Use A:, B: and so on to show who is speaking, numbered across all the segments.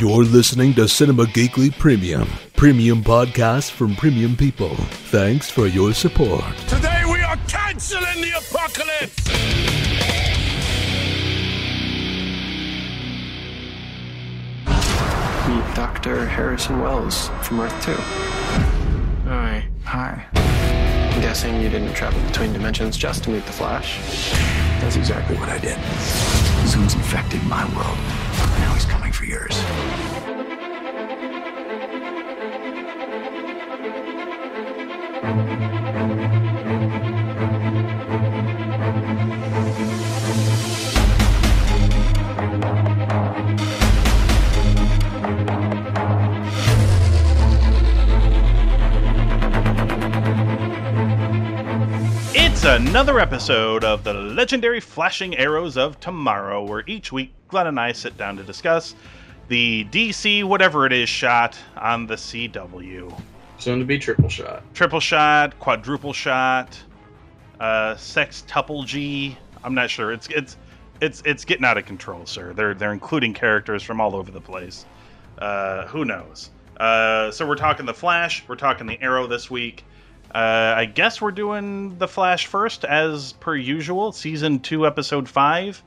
A: You're listening to Cinema Geekly Premium, premium podcast from premium people. Thanks for your support.
B: Today we are canceling the apocalypse!
C: Meet Dr. Harrison Wells from Earth 2.
D: Hi. Hi.
C: I'm guessing you didn't travel between dimensions just to meet the Flash.
D: That's exactly what I did. Zoom's infected my world. Now he's coming for yours.
E: It's another episode of the legendary Flashing Arrows of Tomorrow, where each week Glenn and I sit down to discuss the DC whatever it is shot on the CW.
F: Soon to be triple shot.
E: Triple shot, quadruple shot, uh, sextuple G. I'm not sure. It's it's it's it's getting out of control, sir. They're they're including characters from all over the place. Uh, who knows? Uh, so we're talking the Flash. We're talking the Arrow this week. Uh, I guess we're doing the Flash first, as per usual. Season two, episode five.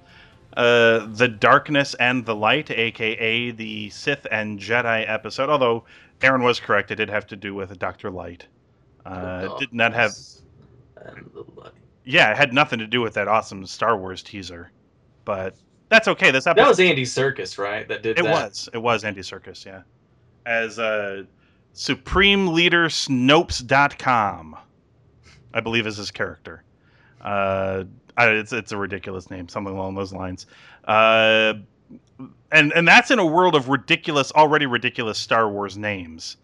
E: Uh, the Darkness and the Light, aka the Sith and Jedi episode. Although Aaron was correct, it did have to do with Doctor Light. Uh, it did not have.
F: And the light.
E: Yeah, it had nothing to do with that awesome Star Wars teaser, but that's okay. This episode
F: That was Andy Serkis, right? That did
E: it
F: that.
E: was it was Andy Serkis, yeah, as uh, Supreme Leader Snopes.com, I believe is his character. Uh, I, it's it's a ridiculous name, something along those lines. Uh, and and that's in a world of ridiculous, already ridiculous Star Wars names.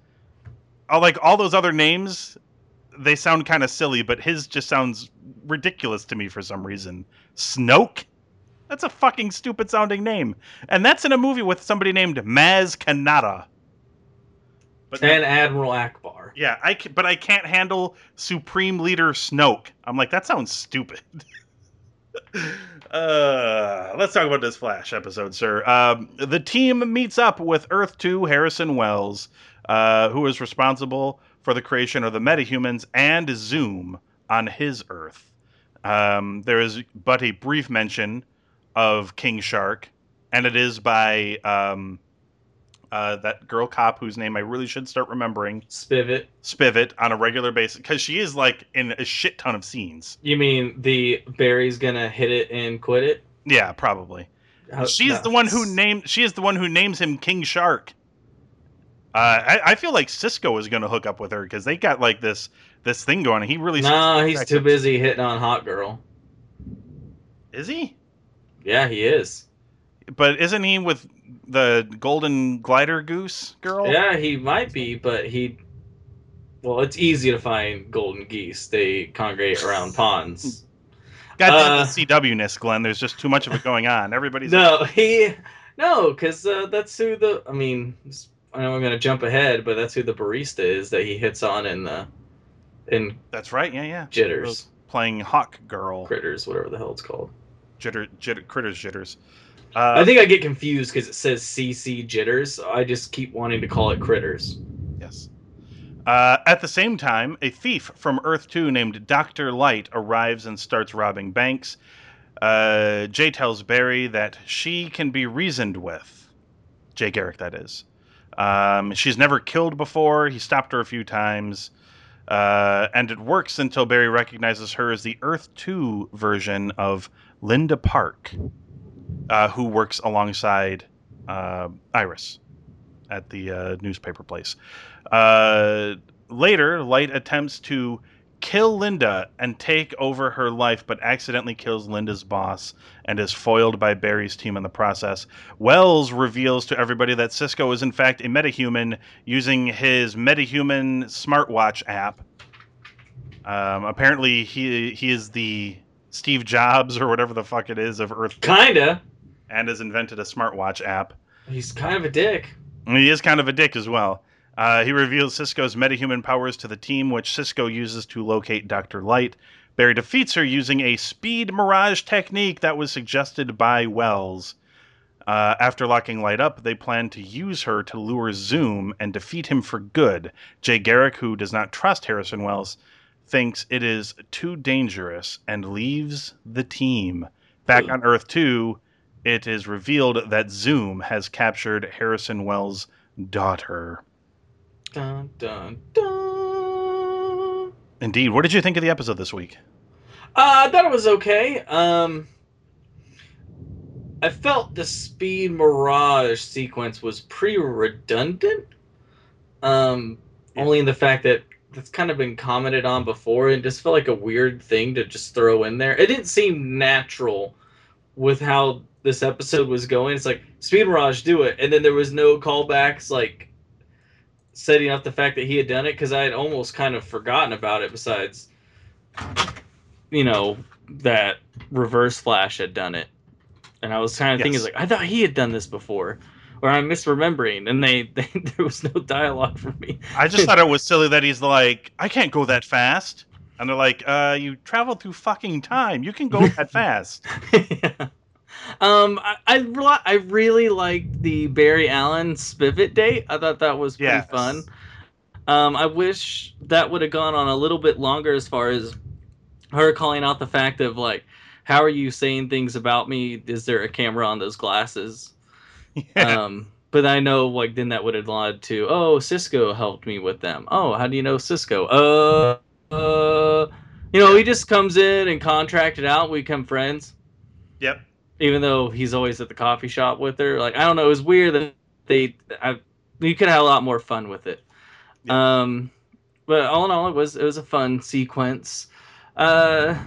E: Uh, like all those other names, they sound kind of silly, but his just sounds ridiculous to me for some reason. Snoke. That's a fucking stupid sounding name. And that's in a movie with somebody named Maz Kanata. But
F: And Admiral Ackbar.
E: yeah, I ca- but I can't handle Supreme Leader Snoke. I'm like that sounds stupid. uh, let's talk about this Flash episode, sir. Um, the team meets up with Earth 2 Harrison Wells, uh, who is responsible for the creation of the metahumans and Zoom on his Earth. Um, there is but a brief mention of King Shark, and it is by um, uh, that girl cop whose name I really should start remembering,
F: Spivot.
E: Spivot, on a regular basis because she is like in a shit ton of scenes.
F: You mean the Barry's gonna hit it and quit it?
E: Yeah, probably. She's
F: no.
E: the one who named. She is the one who names him King Shark. Uh, I, I feel like Cisco is going to hook up with her because they got like this this thing going. He really
F: No, he's too busy hitting on Hawkgirl.
E: Is he?
F: Yeah, he is.
E: But isn't he with the golden glider goose girl?
F: Yeah, he might be, but he. Well, it's easy to find golden geese. They congregate around ponds.
E: Goddamn
F: Uh,
E: the CW-ness, Glenn. There's just too much of it going on. Everybody's
F: No, he. No, because uh, that's who the. I mean, I know I'm gonna jump ahead, but that's who the barista is that he hits on in the, in
E: That's right. Yeah, yeah.
F: Jitters,
E: Playing Hawk Girl.
F: critters, whatever the hell it's called.
E: Jitter, jitter, critters, jitters. Uh,
F: I think I get confused because it says CC jitters. So I just keep wanting to call it critters.
E: Yes. Uh, at the same time, a thief from Earth 2 named Dr. Light arrives and starts robbing banks. Uh, Jay tells Barry that she can be reasoned with. Jay Garrick, that is. Um, she's never killed before. He stopped her a few times. Uh, and it works until Barry recognizes her as the Earth 2 version of Linda Park, uh, who works alongside uh, Iris at the uh, newspaper place. Uh, later, Light attempts to kill Linda and take over her life, but accidentally kills Linda's boss and is foiled by Barry's team in the process. Wells reveals to everybody that Cisco is in fact a metahuman using his metahuman smartwatch app. Um, apparently, he he is the Steve Jobs or whatever the fuck it is of Earth,
F: Kinda.
E: and has invented a smartwatch app.
F: He's kind of a dick.
E: He is kind of a dick as well. Uh, he reveals Cisco's metahuman powers to the team, which Cisco uses to locate Dr. Light. Barry defeats her using a speed mirage technique that was suggested by Wells. Uh, after locking Light up, they plan to use her to lure Zoom and defeat him for good. Jay Garrick, who does not trust Harrison Wells, thinks it is too dangerous and leaves the team. Back on Earth 2, it is revealed that Zoom has captured Harrison Wells' daughter.
F: Dun, dun, dun.
E: Indeed. What did you think of the episode this week?
F: Uh, I thought it was okay. Um, I felt the Speed Mirage sequence was pretty redundant. Um,
E: Yeah.
F: only in the fact that that's kind of been commented on before, and just felt like a weird thing to just throw in there. It didn't seem natural with how this episode was going. It's like Speed Mirage, do it, and then there was no callbacks like setting up the fact that he had done it because I had almost kind of forgotten about it. Besides, you know, that Reverse Flash had done it, and I was kind of thinking like I thought he had done this before, or I'm misremembering, and they, they there was no dialogue for me.
E: I just thought it was silly that he's like, I can't go that fast. And they're like, uh, you traveled through fucking time. You can go that fast.
F: yeah. Um, I I, I really liked the Barry Allen Spivot date. I thought that was pretty
E: Yes.
F: fun. Um, I wish that would have gone on a little bit longer as far as her calling out the fact of like, how are you saying things about me? Is there a camera on those glasses?
E: Yeah.
F: Um, but I know like then that would have led to oh Cisco helped me with them. Oh, how do you know Cisco? Uh, uh, you know he just comes in and contracted out. We become friends
E: yep.
F: even though he's always at the coffee shop with her. Like I don't know, it was weird that they I you could have a lot more fun with it. Um but all in all it was it was a fun sequence. Uh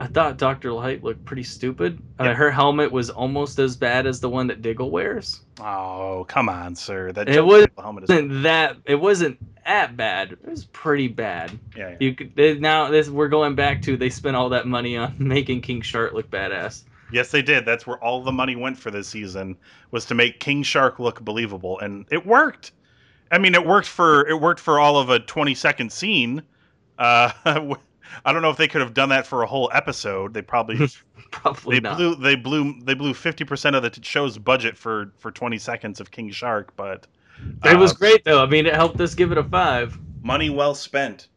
F: I thought Dr. Light looked pretty stupid. Uh, her helmet was almost as bad as the one that Diggle wears.
E: Oh, come on, sir. That
F: It was-
E: helmet is.
F: Wasn't that it wasn't that bad. It was pretty bad.
E: Yeah, yeah.
F: You could they, now this we're going back to they spent all that money on making King Shark look badass.
E: Yes, they did. That's where all the money went for this season was to make King Shark look believable, and it worked. I mean, it worked for it worked for all of a twenty second scene. Uh, I don't know if they could have done that for a whole episode. They probably
F: Probably
E: they
F: not.
E: blew they blew they blew fifty percent of the show's budget for for twenty seconds of King Shark, but
F: It was
E: uh,
F: great though. I mean, it helped us give it a five.
E: money well spent.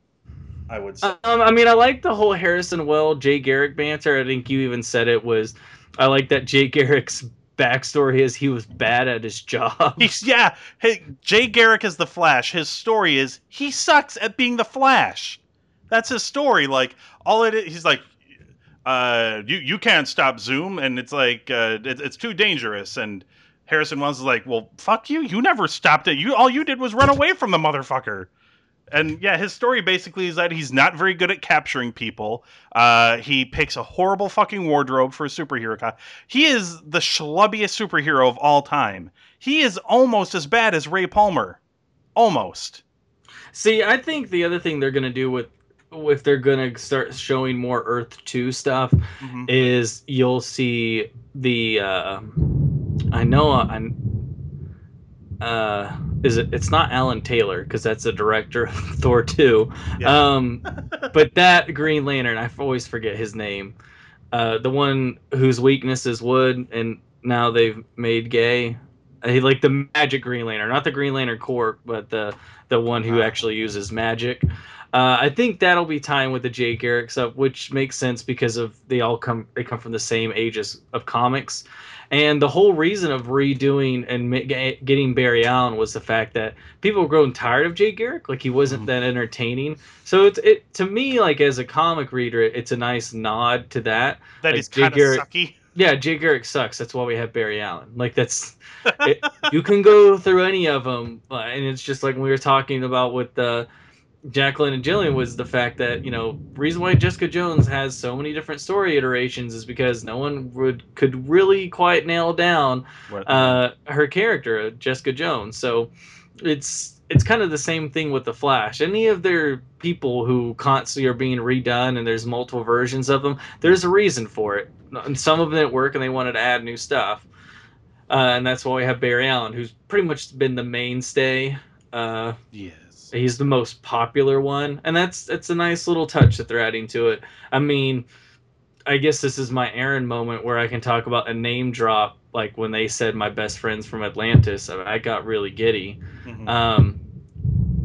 E: I would say.
F: Um, I mean, I like the whole Harrison Well Jay Garrick banter. I think you even said it was. I like that Jay Garrick's backstory is he was bad at his job.
E: He's yeah. Hey, Jay Garrick is the Flash. His story is he sucks at being the Flash. That's his story. Like all it is, he's like, uh, you you can't stop Zoom, and it's like uh, it, it's too dangerous. And Harrison Wells is like, well, fuck you. You never stopped it. You all you did was run away from the motherfucker. And yeah, his story basically is that he's not very good at capturing people. Uh, he picks a horrible fucking wardrobe for a superhero. Co- he is the schlubbiest superhero of all time. He is almost as bad as Ray Palmer. Almost.
F: See, I think the other thing they're gonna do with if they're gonna start showing more Earth Two stuff
E: Mhm.
F: is you'll see the. Uh, I know I'm. Uh, is it? It's not Alan Taylor because that's the director of Thor two.
E: Yeah.
F: Um, but that Green Lantern, I always forget his name. Uh, the one whose weakness is wood, and now they've made gay. He like the magic Green Lantern, not the Green Lantern Corp, but the the one who
E: Ah.
F: actually uses magic. Uh, I think that'll be tying with the Jay Garrick stuff, which makes sense because of they all come they come from the same ages of comics, and the whole reason of redoing and getting Barry Allen was the fact that people were growing tired of Jay Garrick, like he wasn't
E: Mhm.
F: that entertaining. So it's it to me like as a comic reader, it's a nice nod to that.
E: That
F: Like
E: is kind of sucky.
F: Yeah, Jay Garrick sucks. That's why we have Barry Allen. Like that's it, you can go through any of them, and it's just like when we were talking about with uh, Jacqueline and Jillian was the fact that you know reason why Jessica Jones has so many different story iterations is because no one would could really quite nail down uh, her character, Jessica Jones. So it's it's kind of the same thing with the Flash. Any of their people who constantly are being redone and there's multiple versions of them, there's a reason for it. And some of them didn't work and they wanted to add new stuff. Uh, and that's why we have Barry Allen, who's pretty much been the mainstay. Uh,
E: yes.
F: he's the most popular one, and that's it's a nice little touch that they're adding to it. I mean, I guess this is my Aaron moment where I can talk about a name drop, like when they said my best friends from Atlantis. I, I got really giddy.
E: Mhm.
F: Um,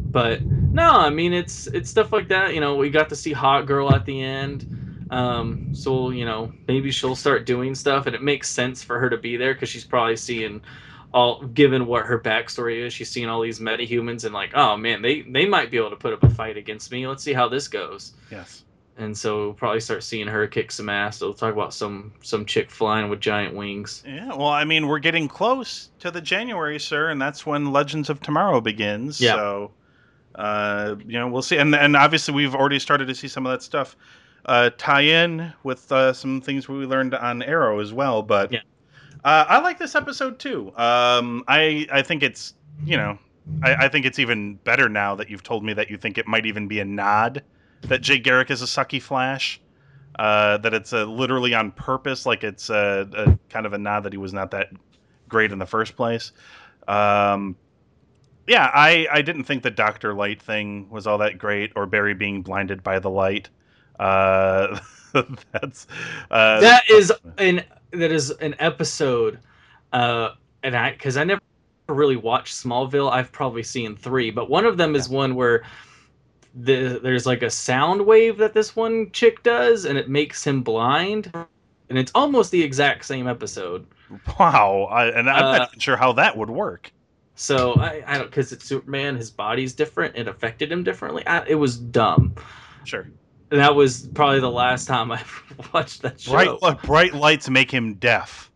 F: but no, I mean it's it's stuff like that. You know, we got to see Hawkgirl at the end. Um, so you know maybe she'll start doing stuff, and it makes sense for her to be there because she's probably seeing all given what her backstory is. She's seeing all these metahumans and like, oh man, they they might be able to put up a fight against me. Let's see how this goes.
E: yes.
F: And so we'll probably start seeing her kick some ass. They'll talk about some some chick flying with giant wings.
E: Yeah, well, I mean, we're getting close to the January, sir, and that's when Legends of Tomorrow begins.
F: Yeah.
E: So, uh, you know, we'll see, and and obviously we've already started to see some of that stuff uh, tie in with uh, some things we learned on Arrow as well. But
F: Yeah.
E: uh, I like this episode too. Um, I I think it's you know, I, I think it's even better now that you've told me that you think it might even be a nod that Jay Garrick is a sucky Flash. Uh, that it's uh, literally on purpose, like it's a, a kind of a nod that he was not that great in the first place. Um, yeah, I, I didn't think the Doctor Light thing was all that great, or Barry being blinded by the light. Uh, that's uh,
F: that is an that is an episode uh and i because i never really watched smallville. I've probably seen three but one of them is one where the, there's like a sound wave that this one chick does and it makes him blind and it's almost the exact same episode.
E: Wow, I, and I'm
F: Uh,
E: not sure how that would work.
F: so i, I don't because it's superman his body's different it affected him differently. I, it was dumb.
E: Sure,
F: and that was probably the last time i watched that show
E: bright bright lights make him deaf,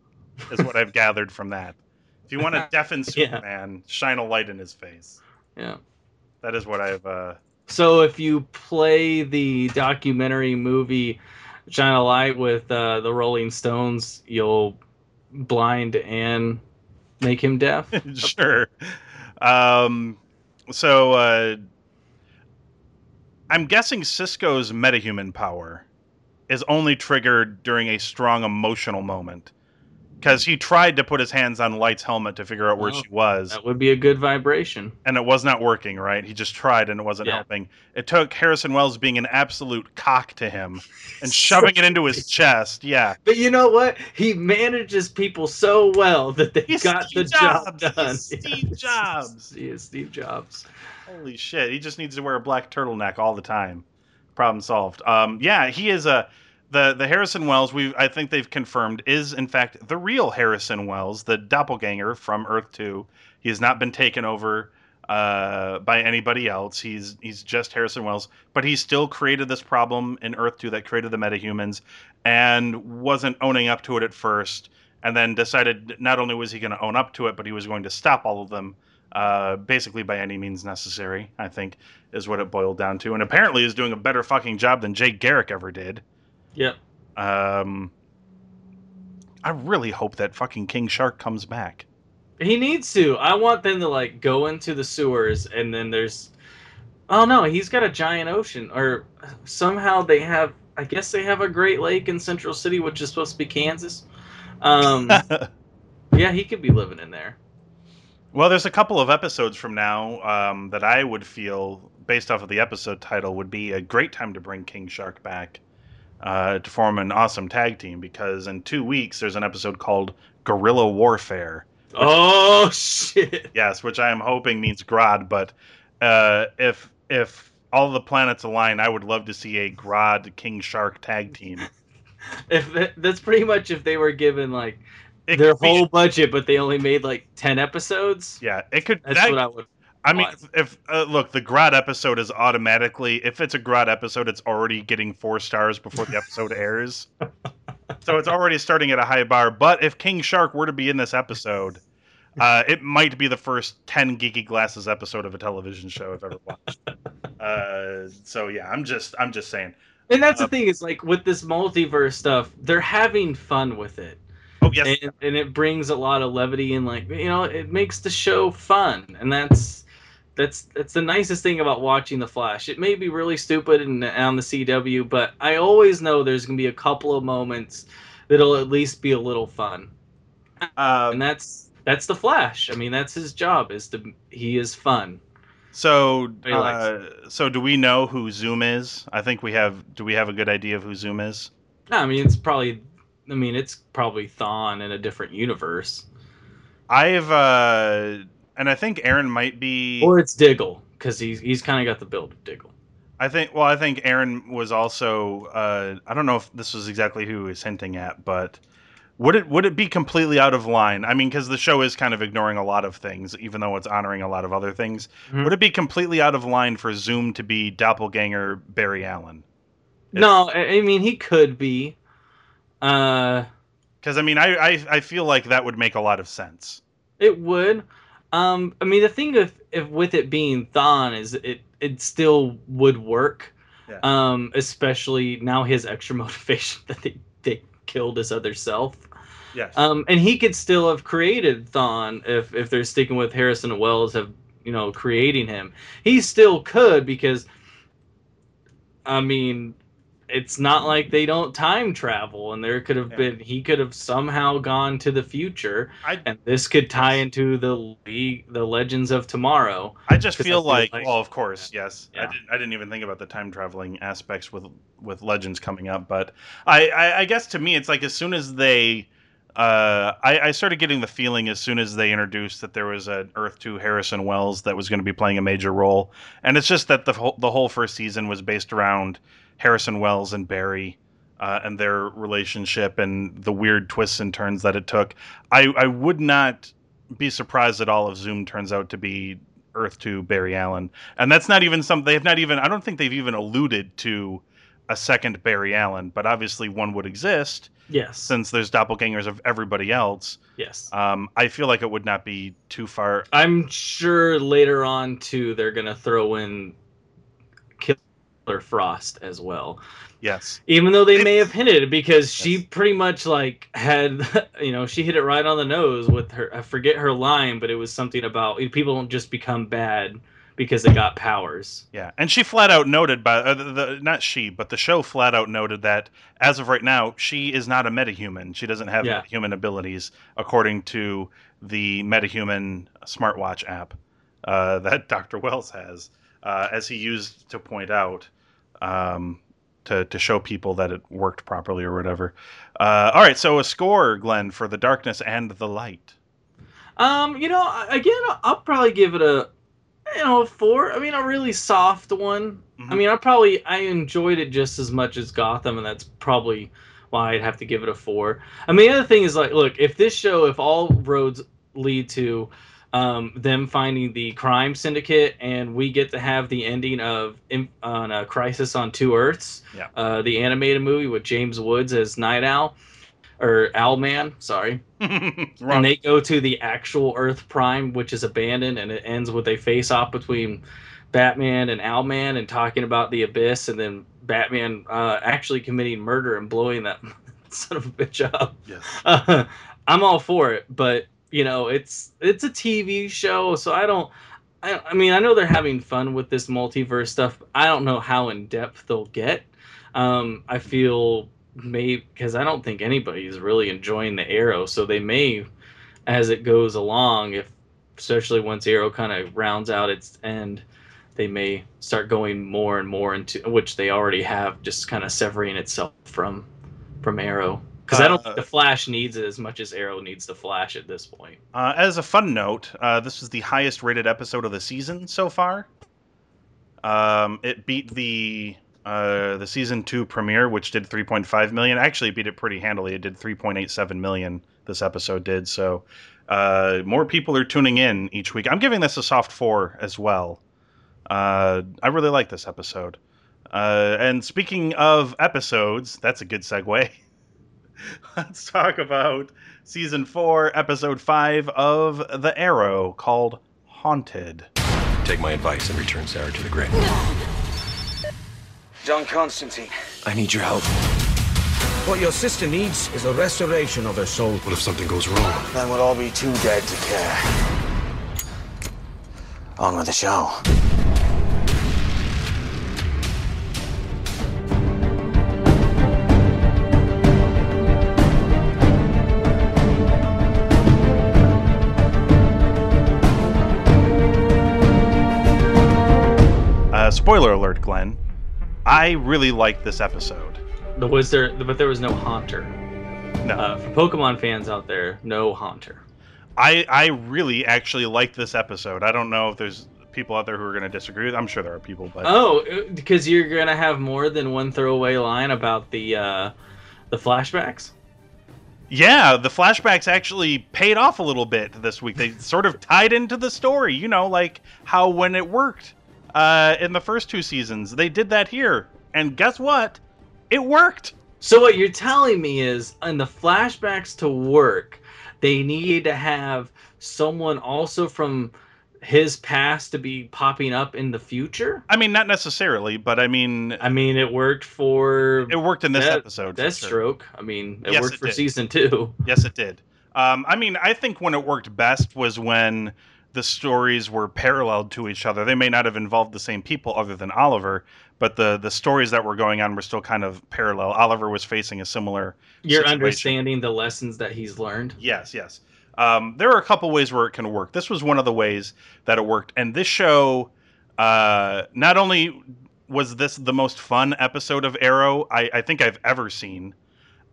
E: is what I've gathered from that. If you want to deafen
F: Yeah.
E: Superman, shine a light in his face.
F: yeah
E: That is what I've. Uh,
F: So if you play the documentary movie Shine a Light with uh, the Rolling Stones, you'll blind and make him deaf.
E: sure. Um, so uh, I'm guessing Cisco's metahuman power is only triggered during a strong emotional moment. Because he tried to put his hands on Light's helmet to figure out where
F: Oh,
E: she was,
F: that would be a good vibration.
E: and it was not working, right? He just tried and it wasn't
F: Yeah.
E: helping. It took Harrison Wells being an absolute cock to him and shoving it into his chest. Yeah.
F: But you know what? He manages people so well that they
E: He's
F: got
E: Steve
F: the job done.
E: He's Steve Jobs.
F: He is Steve Jobs.
E: Holy shit! He just needs to wear a black turtleneck all the time. Problem solved. Um, yeah, he is a the the Harrison Wells. We I think they've confirmed is in fact the real Harrison Wells, the doppelganger from Earth Two. He has not been taken over uh, by anybody else. He's he's just Harrison Wells, but he still created this problem in Earth Two that created the metahumans, and wasn't owning up to it at first. And then decided not only was he going to own up to it, but he was going to stop all of them uh, basically by any means necessary. I think is what it boiled down to, and apparently is doing a better fucking job than Jay Garrick ever did.
F: Yep.
E: Um, I really hope that fucking King Shark comes back.
F: He needs to. I want them to like go into the sewers and then there's Oh no, he's got a giant ocean or somehow they have I guess they have a Great Lake in Central City which is supposed to be Kansas. Um yeah, he could be living in there.
E: Well, there's a couple of episodes from now um, that I would feel, based off of the episode title, would be a great time to bring King Shark back uh, to form an awesome tag team. Because in two weeks, there's an episode called Gorilla Warfare.
F: Oh shit.
E: Yes, which I am hoping means Grodd, but uh, if if all the planets align, I would love to see a Grodd King Shark tag team.
F: If that's pretty much if they were given like
E: It
F: their
E: could be-
F: whole budget but they only made like 10 episodes.
E: yeah, it could.
F: That's
E: that-
F: what I would
E: I mean,
F: want.
E: if uh, look, the Grodd episode is automatically if it's a Grodd episode, it's already getting four stars before the episode airs. So it's already starting at a high bar. But if King Shark were to be in this episode, uh, it might be the first ten Geeky Glasses episode of a television show I've ever watched. Uh, so yeah, I'm just I'm just saying.
F: And that's the thing is like with this multiverse stuff, they're having fun with it.
E: Oh yes,
F: and, and it brings a lot of levity and like you know it makes the show fun and that's that's that's the nicest thing about watching the flash it may be really stupid and on the cw but i always know there's gonna be a couple of moments that'll at least be a little fun
E: um,
F: and that's that's the flash i mean that's his job is to he is fun
E: So, uh, so do we know who Zoom is? I think we have. Do we have a good idea of who Zoom is?
F: No, I mean it's probably. I mean it's probably Thawne in a different universe,
E: I've uh, and I think Aaron might be.
F: or it's Diggle because he's he's kind of got the build of Diggle.
E: I think. Well, I think Aaron was also. Uh, I don't know if this was exactly who he was hinting at, but would it would it be completely out of line? I mean, because the show is kind of ignoring a lot of things, even though it's honoring a lot of other things.
F: Mhm.
E: Would it be completely out of line for Zoom to be doppelganger Barry Allen?
F: No, I mean he could be. Uh,
E: Because I mean, I, I I feel like that would make a lot of sense.
F: it would. Um, I mean the thing if if with it being Thawne is it it still would work.
E: Yeah.
F: Um, especially now his extra motivation that they they killed his other self.
E: Yes.
F: Um, and he could still have created Thawne if if they're sticking with Harrison Wells have you know creating him. He still could because, I mean, it's not like they don't time travel, and there could have
E: Yeah.
F: been he could have somehow gone to the future,
E: I
F: and this could tie into the league, the Legends of Tomorrow.
E: I just
F: 'Cause I
E: feel
F: feel
E: like,
F: like-
E: well, of course, yes. I didn't, I didn't even think about the time traveling aspects with with Legends coming up, but I, I, I guess to me, it's like as soon as they, uh, I, I started getting the feeling as soon as they introduced that there was an Earth Two Harrison Wells that was going to be playing a major role, and it's just that the whole the whole first season was based around Harrison Wells and Barry. Uh, and their relationship and the weird twists and turns that it took. I, I would not be surprised at all if Zoom turns out to be Earth Two Barry Allen, and that's not even some. They have not even. I don't think they've even alluded to a second Barry Allen, but obviously one would exist
F: Yes.
E: since there's doppelgangers of everybody else.
F: Yes.
E: Um, I feel like it would not be too far.
F: I'm sure later on too they're gonna throw in Killer Frost as well.
E: Yes,
F: even though they may have hinted because she
E: Yes.
F: pretty much like had you know she hit it right on the nose with her i forget her line but it was something about people don't just become bad because they got powers
E: yeah, and she flat out noted by uh, the, the not she, but the show flat out noted that as of right now, she is not a metahuman. She doesn't have
F: Yeah.
E: metahuman abilities according to the MetaHuman smartwatch app uh, that Dr. Wells has, uh, as he used to point out um, to, to show people that it worked properly or whatever. Uh, all right, so a score, Glenn, for The Darkness and the Light.
F: um you know again i'll probably give it a you know a four i mean a really soft one i
E: Mhm.
F: mean i probably i enjoyed it just as much as gotham and that's probably why i'd have to give it a four i mean the other thing is like look if this show if all roads lead to um, them finding the crime syndicate, and we get to have the ending of on a Crisis on Two Earths,
E: Yeah.
F: uh, the animated movie with James Woods as Night Owl or Owlman. Sorry, and they go to the actual Earth Prime, which is abandoned, and it ends with a face-off between Batman and Owlman, and talking about the abyss, and then Batman uh, actually committing murder and blowing that son of a bitch up.
E: yes.
F: Uh, I'm all for it, but you know, it's it's a TV show, so I don't. I, I mean, I know they're having fun with this multiverse stuff. But I don't know how in depth they'll get. Um, I feel may because I don't think anybody's really enjoying the Arrow, so they may, as it goes along, if especially once Arrow kind of rounds out its end, they may start going more and more into which they already have, just kind of severing itself from from Arrow. Because I don't
E: Uh,
F: think the Flash needs it as much as Arrow needs the Flash at this point.
E: Uh, as a fun note, uh, this was the highest rated episode of the season so far. Um, it beat the uh, the season two premiere, which did 3.5 million. Actually, beat it pretty handily. It did 3.87 million. This episode did so. Uh, more people are tuning in each week. I'm giving this a soft four as well. Uh, I really like this episode. Uh, and speaking of episodes, that's a good segue. Let's talk about season four, episode five of The Arrow, called Haunted.
D: Take my advice and return Sara to the grave.
G: John Constantine.
D: I need your help.
G: What your sister needs is a restoration of her soul.
D: What if something goes wrong?
G: Then we'll all be too dead to care. On with the show.
E: Uh, spoiler alert, Glenn. I really liked this episode.
F: The was there, but there was no Haunter.
E: No,
F: Uh, for Pokemon fans out there, no Haunter.
E: I I really actually like this episode. I don't know if there's people out there who are going to disagree. with I'm sure there are people, but
F: Oh, because you're gonna have more than one throwaway line about the uh, the flashbacks.
E: yeah, the flashbacks actually paid off a little bit this week. They sort of tied into the story. You know, like how when it worked uh, in the first two seasons, they did that here, and guess what? It worked.
F: So what you're telling me is, in the flashbacks to work, they needed to have someone also from his past to be popping up in the future.
E: I mean, not necessarily, but I mean,
F: I mean, it worked for
E: it worked in this
F: that-
E: episode. for sure.
F: Deathstroke. I mean, it
E: Yes,
F: worked
E: it
F: for
E: did.
F: season two.
E: Yes, it did. Um, I mean, I think when it worked best was when the stories were paralleled to each other. They may not have involved the same people other than Oliver, but the the stories that were going on were still kind of parallel. Oliver was facing a similar.
F: You're
E: situation.
F: understanding the lessons that he's learned.
E: Yes, yes. Um, there are a couple ways where it can work. This was one of the ways that it worked, and this show, uh, not only was this the most fun episode of Arrow I, I think I've ever seen,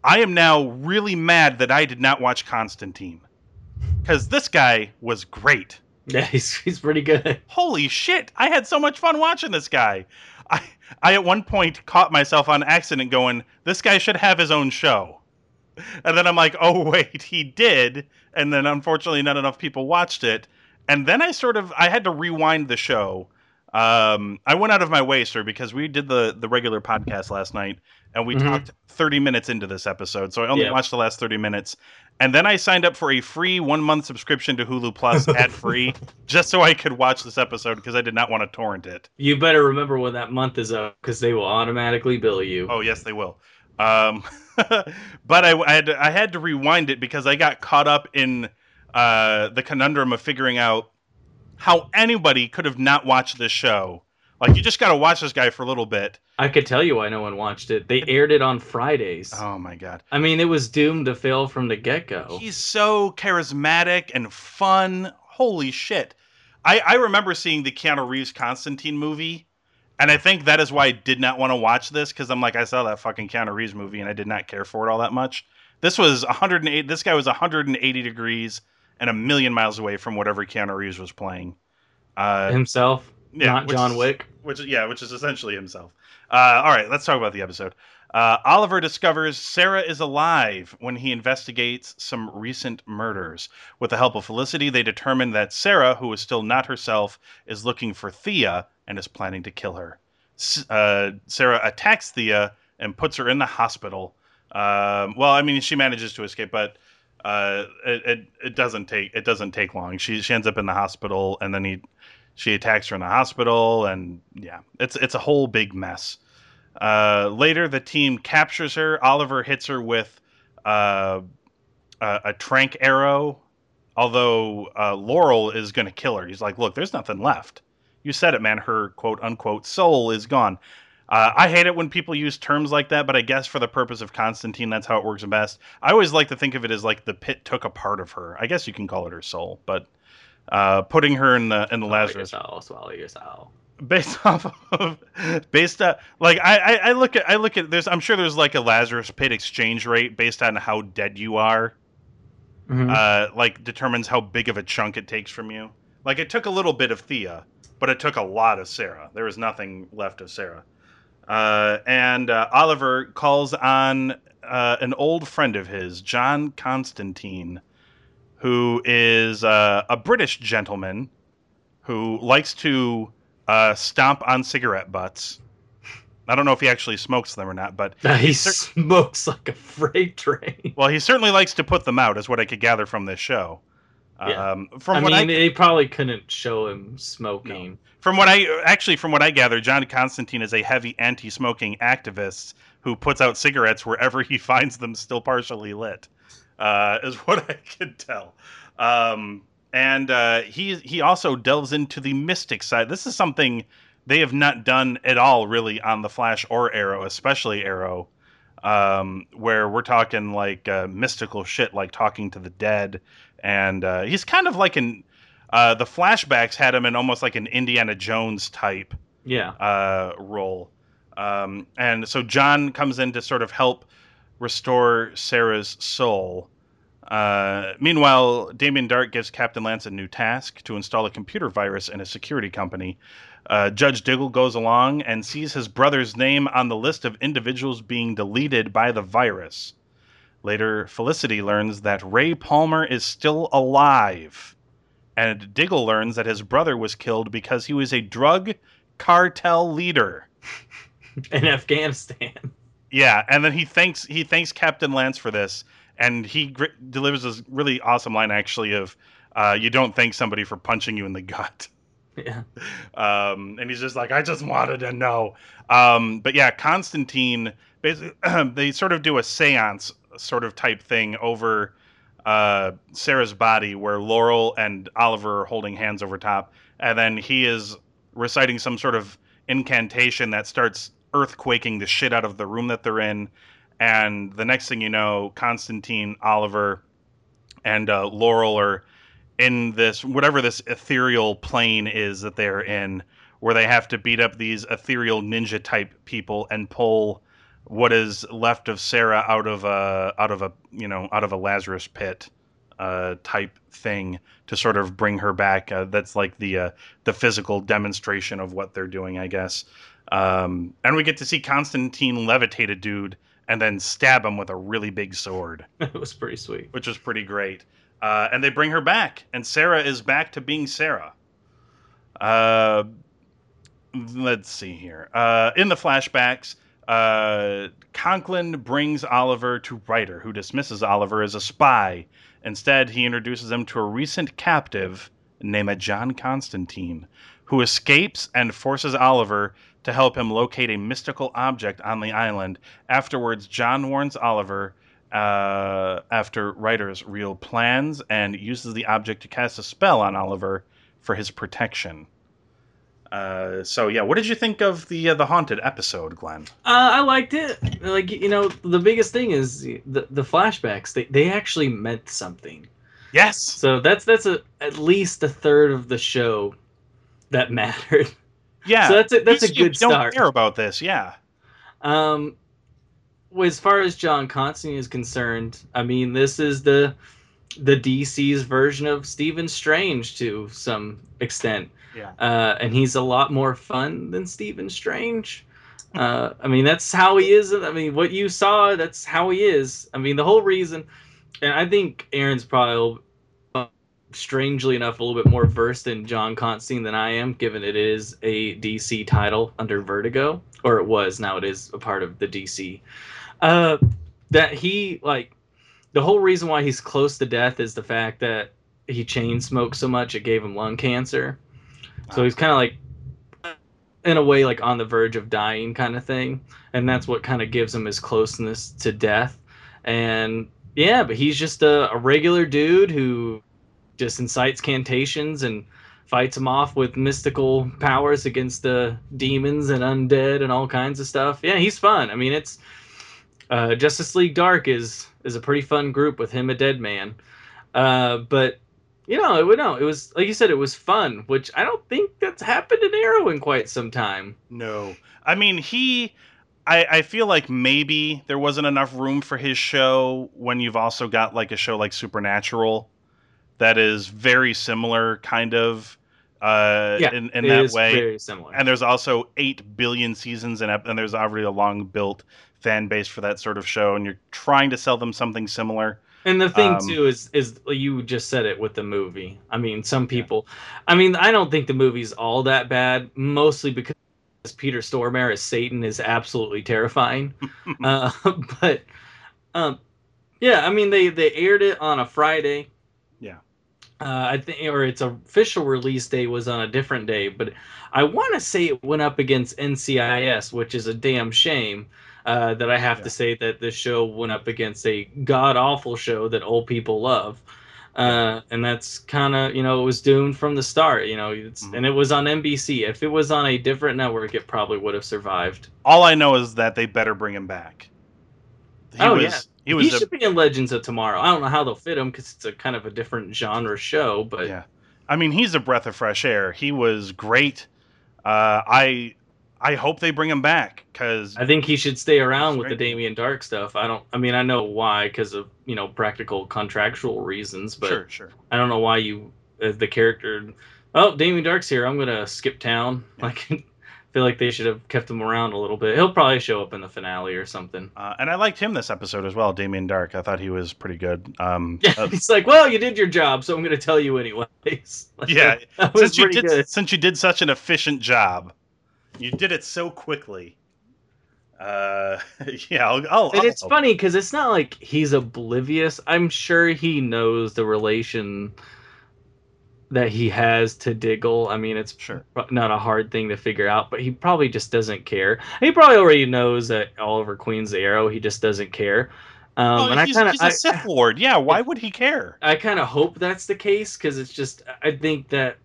E: I am now really mad that I did not watch Constantine, because this guy was great.
F: Yeah, he's he's pretty good.
E: Holy shit! I had so much fun watching this guy. I I at one point caught myself on accident going, "This guy should have his own show," and then I'm like, "Oh wait, he did." And then unfortunately, not enough people watched it. And then I sort of I had to rewind the show. Um, I went out of my way, sir, because we did the the regular podcast last night, and we
F: Mhm.
E: talked 30 minutes into this episode, so I only
F: Yeah.
E: watched the last 30 minutes. And then I signed up for a free one month subscription to Hulu Plus ad free just so I could watch this episode because I did not want to torrent it.
F: You better remember when that month is up because they will automatically bill you.
E: Oh yes, they will. Um, but I, I had to, I had to rewind it because I got caught up in uh, the conundrum of figuring out how anybody could have not watched this show. Like you just got to watch this guy for a little bit.
F: I could tell you why no one watched it. They aired it on Fridays.
E: Oh my god,
F: I mean, it was doomed to fail from the get go.
E: he's so charismatic and fun. Holy shit! I, I remember seeing the Keanu Reeves Constantine movie, and I think that is why I did not want to watch this because I'm like I saw that fucking Keanu Reeves movie and I did not care for it all that much. This was 108. This guy was 180 degrees and a million miles away from whatever Keanu Reeves was playing. Uh,
F: Himself,
E: yeah,
F: not
E: which
F: John Wick.
E: which is yeah, which is essentially himself. Uh, all right, let's talk about the episode. Uh, Oliver discovers Sara is alive when he investigates some recent murders. With the help of Felicity, they determine that Sara, who is still not herself, is looking for Thea and is planning to kill her. S- uh, Sara attacks Thea and puts her in the hospital. Um, well, I mean, she manages to escape, but uh, it, it it doesn't take it doesn't take long. She she ends up in the hospital, and then he she attacks her in the hospital, and yeah, it's it's a whole big mess. Uh, later, the team captures her. Oliver hits her with uh, a, a trank arrow, although uh, Laurel is going to kill her. He's like, "Look, there's nothing left. You said it, man. Her quote unquote soul is gone." Uh, I hate it when people use terms like that, but I guess for the purpose of Constantine, that's how it works best. I always like to think of it as like the pit took a part of her. I guess you can call it her soul, but uh, putting her in the in the
F: Swallow
E: Lazarus
F: yourself, swallow yourself.
E: based off of based on like I, I I look at I look at there's I'm sure there's like a Lazarus pit exchange rate based on how dead you are
F: Mhm.
E: uh like determines how big of a chunk it takes from you like it took a little bit of Thea but it took a lot of Sara there was nothing left of Sara uh and uh, Oliver calls on uh, an old friend of his John Constantine who is uh, a British gentleman who likes to uh, stomp on cigarette butts. I don't know if he actually smokes them or not, but
F: he
E: cer-
F: smokes like a freight train.
E: well, he certainly likes to put them out, is what I could gather from this show.
F: Yeah.
E: Um, from
F: I
E: what
F: mean,
E: I
F: they probably couldn't show him smoking.
E: from what I actually from what I gather, John Constantine is a heavy anti-smoking activist who puts out cigarettes wherever he finds them still partially lit. Uh, is what I could tell. Um, and uh, he he also delves into the mystic side. This is something they have not done at all, really, on the Flash or Arrow, especially Arrow, um, where we're talking like uh, mystical shit, like talking to the dead, and uh, he's kind of like an. Uh, the flashbacks had him in almost like an Indiana Jones type
F: Yeah.
E: uh, role. Um, and so John comes in to sort of help restore Sara's soul. Uh, meanwhile, Damien Darhk gives Captain Lance a new task to install a computer virus in a security company. Uh, Judge Diggle goes along and sees his brother's name on the list of individuals being deleted by the virus. Later, Felicity learns that Ray Palmer is still alive. And Diggle learns that his brother was killed because he was a drug cartel leader.
F: In Afghanistan.
E: Yeah, and then he thanks he thanks Captain Lance for this, and he gr- delivers this really awesome line actually of, uh, "You don't thank somebody for punching you in the gut."
F: Yeah.
E: Um, and he's just like, "I just wanted to know." Um, but yeah, Constantine basically they sort of do a séance sort of type thing over uh, Sara's body, where Laurel and Oliver are holding hands over top, and then he is reciting some sort of incantation that starts earthquaking the shit out of the room that they're in. And the next thing you know, Constantine, Oliver, and uh, Laurel are in this whatever this ethereal plane is that they're in, where they have to beat up these ethereal ninja type people and pull what is left of Sara out of a out of a you know out of a Lazarus pit uh, type thing to sort of bring her back. Uh, that's like the uh, the physical demonstration of what they're doing, I guess. Um, and we get to see Constantine levitate a dude and then stab him with a really big sword,
F: it was pretty sweet.
E: which was pretty great. Uh, and they bring her back, and Sara is back to being Sara. Uh, let's see here. Uh, in the flashbacks, uh, Conklin brings Oliver to Reiter, who dismisses Oliver as a spy. Instead, he introduces him to a recent captive named John Constantine, who escapes and forces Oliver to help him locate a mystical object on the island. Afterwards, John warns Oliver uh, after Reiter's real plans and uses the object to cast a spell on Oliver for his protection. Uh, so yeah, what did you think of the uh, the haunted episode, Glenn?
F: Uh, I liked it. Like you know, the biggest thing is the the flashbacks. They they actually meant something.
E: Yes.
F: So that's that's a at least a third of the show that mattered.
E: Yeah.
F: So that's a- that's a good
E: don't
F: start.
E: care about this, yeah.
F: Um, as far as John Constantine is concerned, I mean, this is the the DC's version of Stephen Strange to some extent.
E: Yeah.
F: Uh, and he's a lot more fun than Stephen Strange. Uh, I mean, that's how he is. I mean, what you saw, that's how he is. I mean, the whole reason, and I think Aaron's probably, uh, strangely enough, a little bit more versed in John Constantine than I am, given it is a DC title under Vertigo, or it was. Now it is a part of the DC. Uh, that he like the whole reason why he's close to death is the fact that he chain smoked so much it gave him lung cancer. So he's kind of like in a way like on the verge of dying kind of thing. And that's what kind of gives him his closeness to death. And yeah but he's just a, a regular dude who just incites cantations and fights them off with mystical powers against the demons and undead and all kinds of stuff. Yeah he's fun. I mean it's uh, justice league dark is is a pretty fun group with him a dead man uh, but you know, it would no, it was like you said, it was fun, which I don't think that's happened in Arrow in quite some time.
E: No. I mean, he. I, I feel like maybe there wasn't enough room for his show when you've also got like a show like Supernatural that is very similar, kind of, uh,
F: Yeah,
E: in, in
F: it
E: that
F: is
E: way.
F: very similar.
E: And there's also 8 billion seasons, and, and there's already a long built fan base for that sort of show, and you're trying to sell them something similar.
F: And the thing
E: Um,
F: too is is you just said it with the movie. I mean, some people. I mean, I don't think the movie's all that bad, mostly because Peter Stormare as Satan is absolutely terrifying. uh, but um, yeah, I mean they they aired it on a Friday.
E: Yeah.
F: Uh, I think, or its official release day was on a different day, but I want to say it went up against NCIS, which is a damn shame. Uh, that I have
E: Yeah.
F: to say that this show went up against a god awful show that old people love. Uh, and that's kind of you know it was doomed from the start you know it's,
E: Mhm.
F: and it was on NBC if it was on a different network it probably would have survived
E: All I know is that they better bring him back. He
F: Oh,
E: was,
F: yeah.
E: He was a
F: should be in Legends of Tomorrow I don't know how they'll fit him because it's a kind of a different genre show but
E: Yeah. I mean, he's a breath of fresh air. He was great. Uh, I I hope they bring him back because
F: I think he should stay around with the. Damien Darhk stuff. I don't. I mean, I know why because of you know practical contractual reasons, but
E: sure, sure.
F: I don't know why you, as the character, oh, Damien Darhk's here. I'm gonna skip town. Like, feel like they should have kept him around a little bit. He'll probably show up in the finale or something.
E: Uh, and I liked him this episode as well, Damien Darhk. I thought he was pretty good. Um,
F: Yeah,
E: uh,
F: he's like, well, you did your job, so I'm gonna tell you anyways. Like,
E: Yeah, since you did
F: good.
E: since you did such an efficient job, you did it so quickly. Uh, yeah, I'll, I'll,
F: And
E: I'll-
F: it's funny because it's not like he's oblivious. I'm sure he knows the relation that he has to Diggle. I mean, it's
E: Sure.
F: not a hard thing to figure out, but he probably just doesn't care. He probably already knows that Oliver Queen's the arrow. He just doesn't care. Um,
E: Oh,
F: and I
E: he's,
F: kind
E: he's a
F: of,
E: Sith Lord. Yeah, why would he care?
F: I kind of hope that's the case because it's just I think that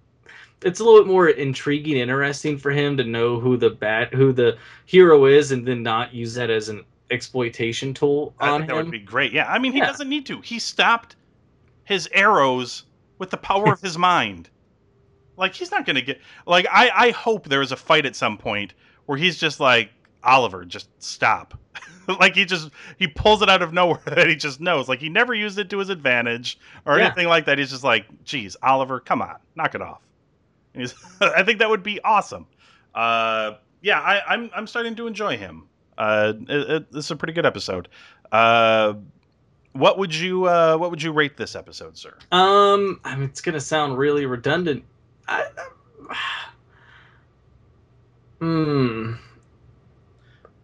F: it's a little bit more intriguing, interesting for him to know who the bat who the hero is, and then not use that as an exploitation tool
E: I
F: on
E: think that
F: him.
E: would be great. Yeah, I mean, he
F: Yeah.
E: doesn't need to. He stopped his arrows with the power of his mind. Like he's not gonna get. Like I, I hope there is a fight at some point where he's just like Oliver, just stop. like he just he pulls it out of nowhere that he just knows. Like he never used it to his advantage or
F: Yeah.
E: anything like that. He's just like, geez, Oliver, come on, knock it off. I think that would be awesome. Uh, yeah, I, I'm I'm starting to enjoy him. Uh, it, it, it's a pretty good episode. Uh, what would you uh, what would you rate this episode, sir?
F: Um, I mean, it's gonna sound really redundant. I, hmm.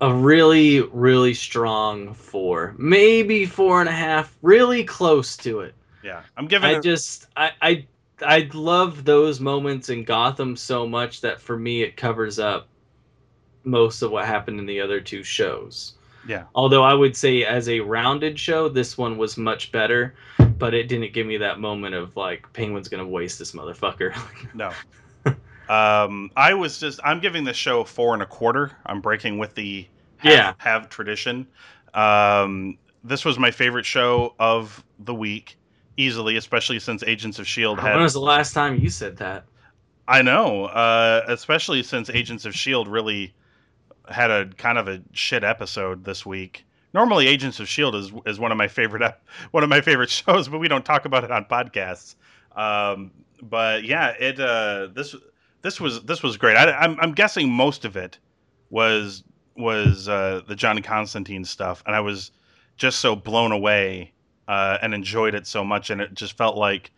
F: A really, really strong four, maybe four and a half, really close to it.
E: Yeah, I'm giving
F: I
E: it.
F: just, I, I, I love those moments in Gotham so much that for me it covers up most of what happened in the other two shows.
E: Yeah.
F: Although I would say, as a rounded show, this one was much better, but it didn't give me that moment of like Penguin's gonna waste this motherfucker.
E: No. um, I was just I'm giving the show four and a quarter. I'm breaking with the have,
F: Yeah.
E: have tradition. Um, this was my favorite show of the week, easily, especially since Agents of Shield had.
F: when was the last time you said that?
E: I know, uh, especially since Agents of Shield really had a kind of a shit episode this week. Normally, Agents of Shield is is one of my favorite ep- one of my favorite shows, but we don't talk about it on podcasts. Um, but yeah, it uh, this this was this was great. I, I'm I'm guessing most of it was was uh, the John Constantine stuff, and I was just so blown away uh, and enjoyed it so much, and it just felt like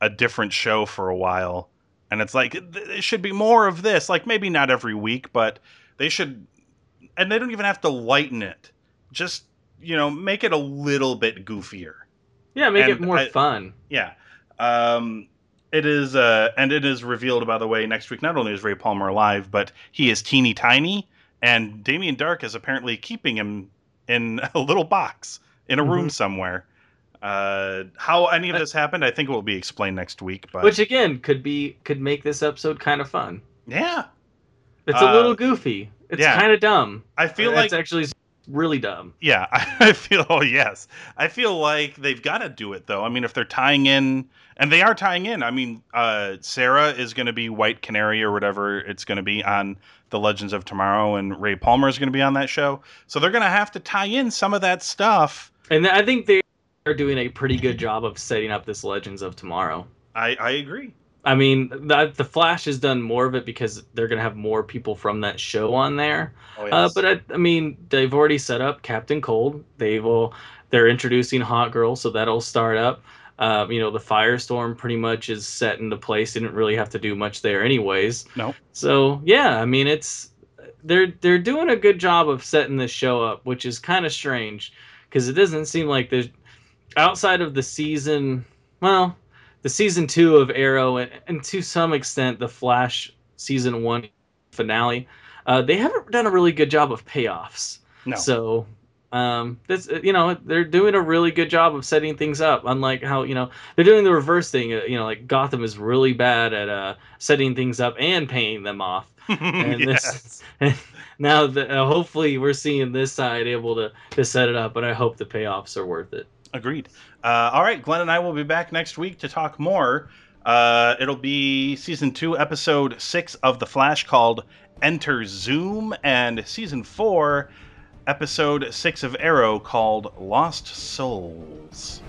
E: a different show for a while. And it's like th- it should be more of this. Like maybe not every week, but they should, and they don't even have to lighten it. Just you know, make it a little bit goofier.
F: Yeah, make it more
E: I-
F: fun.
E: Yeah. Um, it is, uh, and it is revealed, by the way, next week. Not only is Ray Palmer alive, but he is teeny tiny, and Damien Darhk is apparently keeping him in a little box in a room
F: Mhm.
E: somewhere. Uh, how any of this happened, I think it will be explained next week. But
F: Which again could be could make this episode kind of fun.
E: yeah,
F: It's a
E: Uh,
F: little goofy. It's
E: yeah.
F: kind of dumb.
E: I feel
F: it's
E: like it's
F: actually really dumb.
E: Yeah, I feel oh yes. I feel like they've got to do it though. I mean, if they're tying in and they are tying in. I mean, uh Sara is going to be White Canary or whatever it's going to be on The Legends of Tomorrow and Ray Palmer is going to be on that show. So they're going to have to tie in some of that stuff.
F: And I think they are doing a pretty good job of setting up this Legends of Tomorrow.
E: I I agree.
F: I mean, the, the Flash has done more of it because they're going to have more people from that show on there.
E: Oh, yes.
F: Uh, but I, I mean, they've already set up Captain Cold. They will. They're introducing Hawkgirl, so that'll start up. Um, you know, the Firestorm pretty much is set into place. Didn't really have to do much there, anyways.
E: No.
F: So yeah, I mean, it's they're they're doing a good job of setting this show up, which is kind of strange because it doesn't seem like there's outside of the season. Well, the season two of Arrow and, and to some extent the Flash season one finale, uh, they haven't done a really good job of payoffs.
E: no.
F: So um, this you know they're doing a really good job of setting things up. Unlike how you know they're doing the reverse thing. Uh, you know, like Gotham is really bad at uh, setting things up and paying them off. And
E: yes.
F: this now that uh, hopefully we're seeing this side able to to set it up, and I hope the payoffs are worth it.
E: Agreed. Uh, all right, Glenn and I will be back next week to talk more Uh, it'll be season two, episode six of The Flash called Enter Zoom, and season four, episode six of Arrow called Lost Souls.